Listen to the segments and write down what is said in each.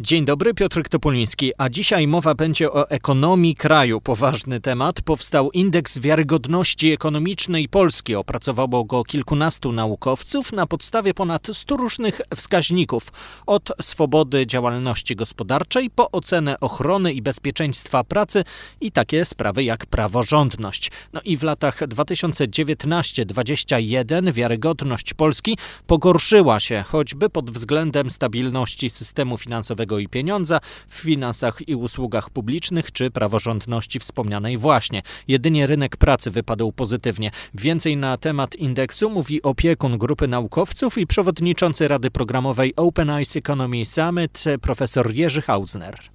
Dzień dobry, Piotr Topoliński, a dzisiaj mowa będzie o ekonomii kraju. Poważny temat. Powstał indeks wiarygodności ekonomicznej Polski. Opracowało go kilkunastu naukowców na podstawie ponad stu różnych wskaźników. Od swobody działalności gospodarczej po ocenę ochrony i bezpieczeństwa pracy i takie sprawy jak praworządność. No i w latach 2019-2021 wiarygodność Polski pogorszyła się, choćby pod względem stabilności systemu finansowego i pieniądza w finansach i usługach publicznych czy praworządności wspomnianej właśnie. Jedynie rynek pracy wypadł pozytywnie. Więcej na temat indeksu mówi opiekun grupy naukowców i przewodniczący Rady Programowej Open Eyes Economy Summit profesor Jerzy Hausner.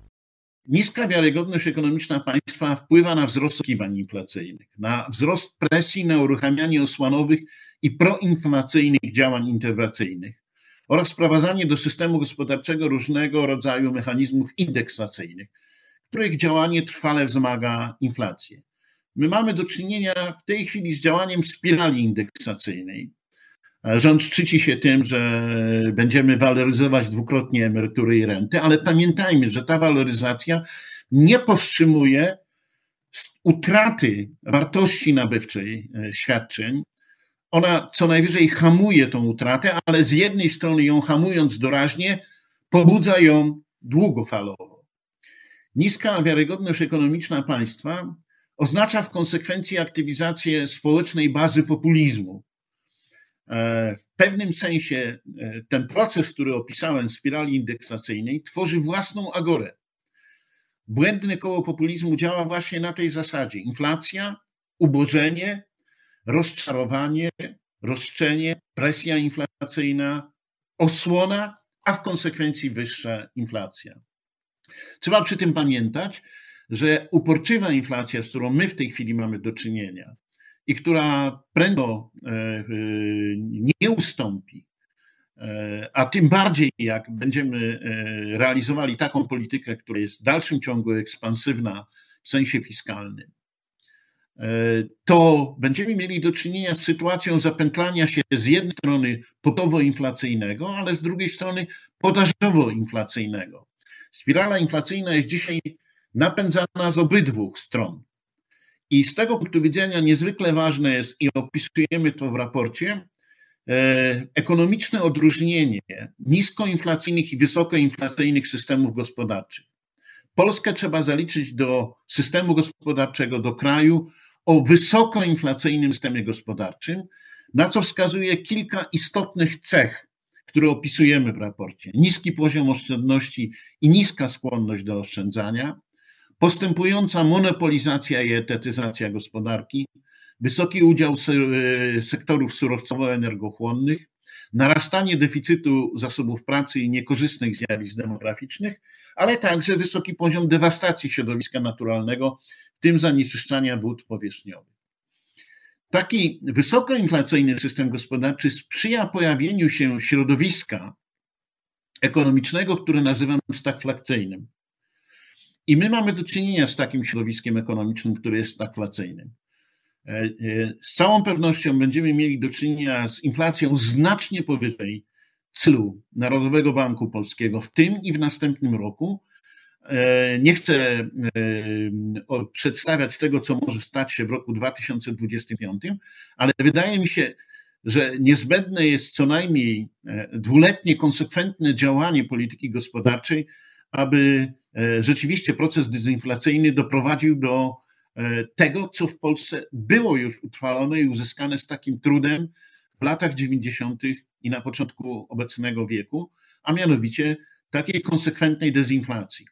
Niska wiarygodność ekonomiczna państwa wpływa na wzrost oczekiwań inflacyjnych, na wzrost presji na uruchamianie osłanowych i proinflacyjnych działań interwencyjnych, oraz wprowadzanie do systemu gospodarczego różnego rodzaju mechanizmów indeksacyjnych, których działanie trwale wzmaga inflację. My mamy do czynienia w tej chwili z działaniem spirali indeksacyjnej. Rząd szczyci się tym, że będziemy waloryzować dwukrotnie emerytury i renty, ale pamiętajmy, że ta waloryzacja nie powstrzymuje utraty wartości nabywczej e, świadczeń, ona co najwyżej hamuje tą utratę, ale z jednej strony ją hamując doraźnie, pobudza ją długofalowo. Niska wiarygodność ekonomiczna państwa oznacza w konsekwencji aktywizację społecznej bazy populizmu. E, w pewnym sensie e, ten proces, który opisałem, spirali indeksacyjnej, tworzy własną agorę. Błędne koło populizmu działa właśnie na tej zasadzie: inflacja, ubożenie, rozczarowanie, roszczenie, presja inflacyjna, osłona, a w konsekwencji wyższa inflacja. Trzeba przy tym pamiętać, że uporczywa inflacja, z którą my w tej chwili mamy do czynienia i która prędko e, e, nie ustąpi, e, a tym bardziej jak będziemy realizowali taką politykę, która jest w dalszym ciągu ekspansywna w sensie fiskalnym, to będziemy mieli do czynienia z sytuacją zapętlania się z jednej strony potowo-inflacyjnego, ale z drugiej strony podażowo-inflacyjnego. Spirala inflacyjna jest dzisiaj napędzana z obydwu stron. I z tego punktu widzenia niezwykle ważne jest, i opisujemy to w raporcie, e, ekonomiczne odróżnienie niskoinflacyjnych i wysokoinflacyjnych systemów gospodarczych. Polskę trzeba zaliczyć do systemu gospodarczego, do kraju, o wysokoinflacyjnym systemie gospodarczym, na co wskazuje kilka istotnych cech, które opisujemy w raporcie. Niski poziom oszczędności i niska skłonność do oszczędzania, postępująca monopolizacja i etetyzacja gospodarki, wysoki udział sektorów surowcowo-energochłonnych, narastanie deficytu zasobów pracy i niekorzystnych zjawisk demograficznych, ale także wysoki poziom dewastacji środowiska naturalnego, w tym zanieczyszczania wód powierzchniowych. Taki wysokoinflacyjny system gospodarczy sprzyja pojawieniu się środowiska ekonomicznego, które nazywam stagflacyjnym. I my mamy do czynienia z takim środowiskiem ekonomicznym, które jest stagflacyjnym. E, e, z całą pewnością będziemy mieli do czynienia z inflacją znacznie powyżej celu Narodowego Banku Polskiego w tym i w następnym roku. E, nie chcę przedstawiać tego, co może stać się w roku 2025, ale wydaje mi się, że niezbędne jest co najmniej dwuletnie, konsekwentne działanie polityki gospodarczej, aby rzeczywiście proces dezinflacyjny doprowadził do tego, co w Polsce było już utrwalone i uzyskane z takim trudem w latach 90. i na początku obecnego wieku, a mianowicie takiej konsekwentnej dezinflacji.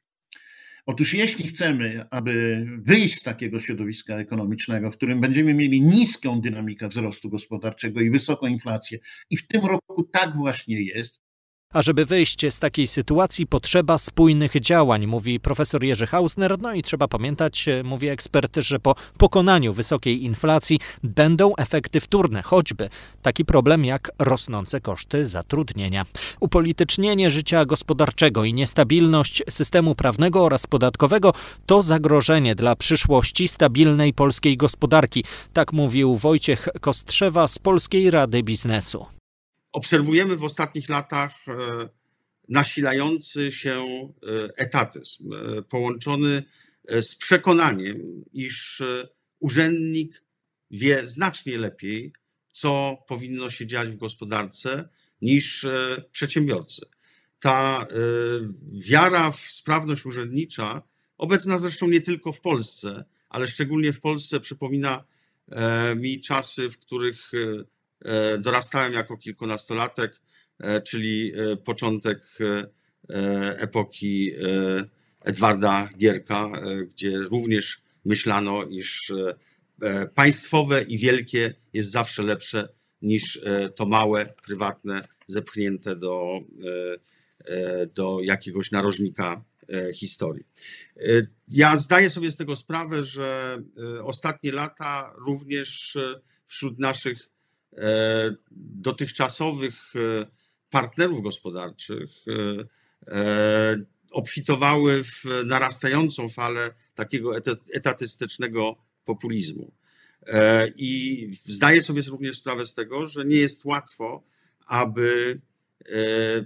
Otóż jeśli chcemy, aby wyjść z takiego środowiska ekonomicznego, w którym będziemy mieli niską dynamikę wzrostu gospodarczego i wysoką inflację, i w tym roku tak właśnie jest, A żeby wyjść z takiej sytuacji, potrzeba spójnych działań, mówi profesor Jerzy Hausner. No i trzeba pamiętać, e, mówi ekspert, że po pokonaniu wysokiej inflacji będą efekty wtórne, choćby taki problem jak rosnące koszty zatrudnienia. Upolitycznienie życia gospodarczego i niestabilność systemu prawnego oraz podatkowego to zagrożenie dla przyszłości stabilnej polskiej gospodarki. Tak mówił Wojciech Kostrzewa z Polskiej Rady Biznesu obserwujemy w ostatnich latach e, nasilający się e, etatyzm, e, połączony z przekonaniem, iż urzędnik wie znacznie lepiej, co powinno się dziać w gospodarce, niż przedsiębiorcy. Ta wiara w sprawność urzędnicza, obecna zresztą nie tylko w Polsce, ale szczególnie w Polsce, przypomina mi czasy, w których dorastałem jako kilkunastolatek, e, czyli e, początek epoki Edwarda Gierka, gdzie również myślano, iż państwowe i wielkie jest zawsze lepsze niż to małe, prywatne, zepchnięte do, do jakiegoś narożnika historii. Ja zdaję sobie z tego sprawę, że ostatnie lata również wśród naszych E, dotychczasowych e, partnerów gospodarczych e, obfitowały w narastającą falę takiego etatystycznego populizmu. I zdaję sobie również sprawę z tego, że nie jest łatwo, aby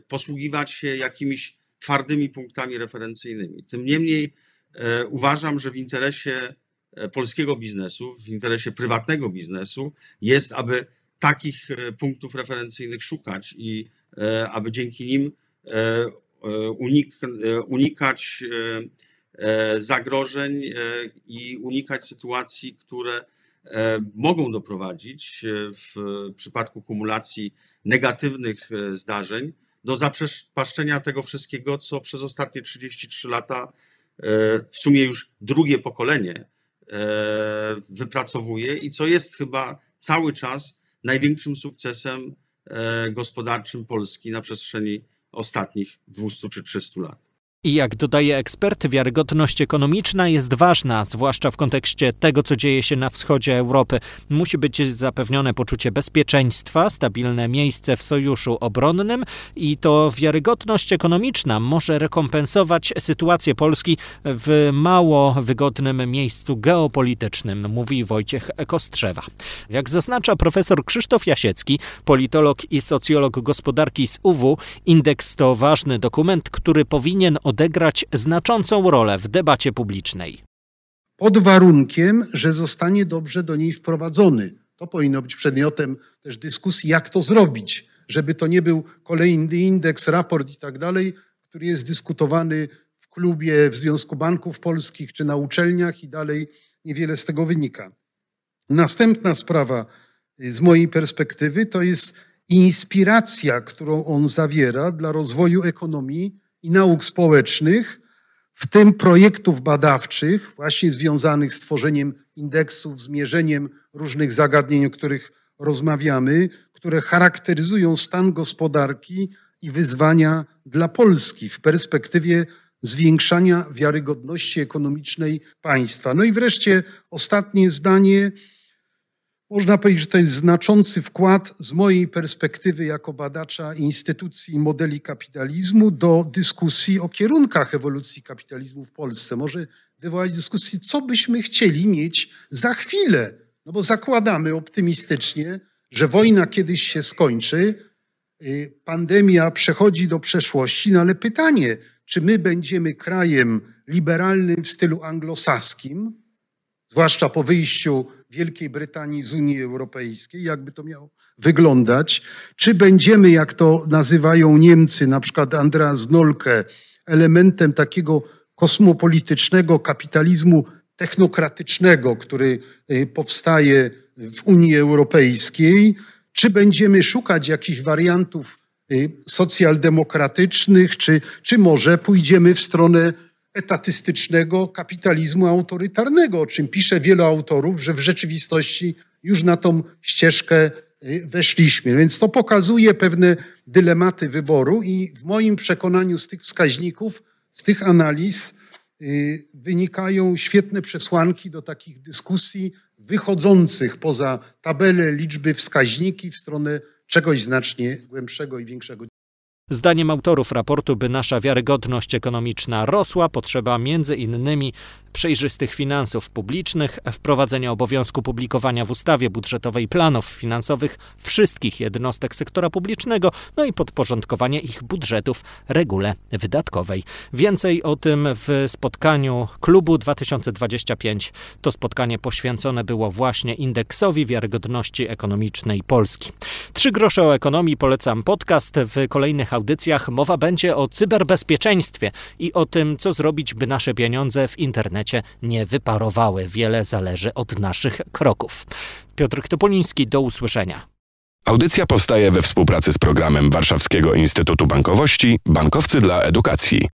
posługiwać się jakimiś twardymi punktami referencyjnymi. Tym niemniej uważam, że w interesie polskiego biznesu, w interesie prywatnego biznesu jest, aby takich e, punktów referencyjnych szukać i e, aby dzięki nim e, unik, unikać zagrożeń i unikać sytuacji, które mogą doprowadzić w przypadku kumulacji negatywnych zdarzeń do zaprzepaszczenia tego wszystkiego, co przez ostatnie 33 lata w sumie już drugie pokolenie wypracowuje i co jest chyba cały czas największym sukcesem e, gospodarczym Polski na przestrzeni ostatnich 200 czy 300 lat. I jak dodaje ekspert, wiarygodność ekonomiczna jest ważna, zwłaszcza w kontekście tego, co dzieje się na wschodzie Europy. Musi być zapewnione poczucie bezpieczeństwa, stabilne miejsce w sojuszu obronnym i to wiarygodność ekonomiczna może rekompensować sytuację Polski w mało wygodnym miejscu geopolitycznym, mówi Wojciech Kostrzewa. Jak zaznacza profesor Krzysztof Jasiecki, politolog i socjolog gospodarki z UW, indeks to ważny dokument, który powinien odegrać znaczącą rolę w debacie publicznej. Pod warunkiem, że zostanie dobrze do niej wprowadzony. To powinno być przedmiotem też dyskusji, jak to zrobić, żeby to nie był kolejny indeks, raport i tak dalej, który jest dyskutowany w klubie w Związku Banków Polskich czy na uczelniach i dalej niewiele z tego wynika. Następna sprawa z mojej perspektywy to jest inspiracja, którą on zawiera dla rozwoju ekonomii i nauk społecznych, w tym projektów badawczych, właśnie związanych z tworzeniem indeksów, zmierzeniem różnych zagadnień, o których rozmawiamy, które charakteryzują stan gospodarki i wyzwania dla Polski w perspektywie zwiększania wiarygodności ekonomicznej państwa. No i wreszcie ostatnie zdanie można powiedzieć, że to jest znaczący wkład z mojej perspektywy jako badacza instytucji i modeli kapitalizmu do dyskusji o kierunkach ewolucji kapitalizmu w Polsce. Może wywołać dyskusję, co byśmy chcieli mieć za chwilę. No bo zakładamy optymistycznie, że wojna kiedyś się skończy, y, pandemia przechodzi do przeszłości, no ale pytanie, czy my będziemy krajem liberalnym w stylu anglosaskim, zwłaszcza po wyjściu Wielkiej Brytanii z Unii Europejskiej, jakby to miało wyglądać, czy będziemy, jak to nazywają Niemcy, na przykład Andreas Nolke, elementem takiego kosmopolitycznego kapitalizmu technokratycznego, który y, powstaje w Unii Europejskiej, czy będziemy szukać jakichś wariantów y, socjaldemokratycznych, czy, czy może pójdziemy w stronę etatystycznego kapitalizmu autorytarnego, o czym pisze wielu autorów, że w rzeczywistości już na tą ścieżkę y, weszliśmy. Więc to pokazuje pewne dylematy wyboru i w moim przekonaniu z tych wskaźników, z tych analiz y, wynikają świetne przesłanki do takich dyskusji wychodzących poza tabelę, liczby, wskaźniki w stronę czegoś znacznie głębszego i większego. Zdaniem autorów raportu, by nasza wiarygodność ekonomiczna rosła, potrzeba między innymi przejrzystych finansów publicznych, wprowadzenia obowiązku publikowania w ustawie budżetowej planów finansowych wszystkich jednostek sektora publicznego, no i podporządkowanie ich budżetów regule wydatkowej. Więcej o tym w spotkaniu klubu 2025. To spotkanie poświęcone było właśnie indeksowi wiarygodności ekonomicznej Polski. Trzy grosze o ekonomii polecam podcast. W kolejnych audycjach mowa będzie o cyberbezpieczeństwie i o tym, co zrobić, by nasze pieniądze w internecie nie wyparowały. Wiele zależy od naszych kroków. Piotr Topoliński, do usłyszenia. Audycja powstaje we współpracy z programem Warszawskiego Instytutu Bankowości Bankowcy dla Edukacji.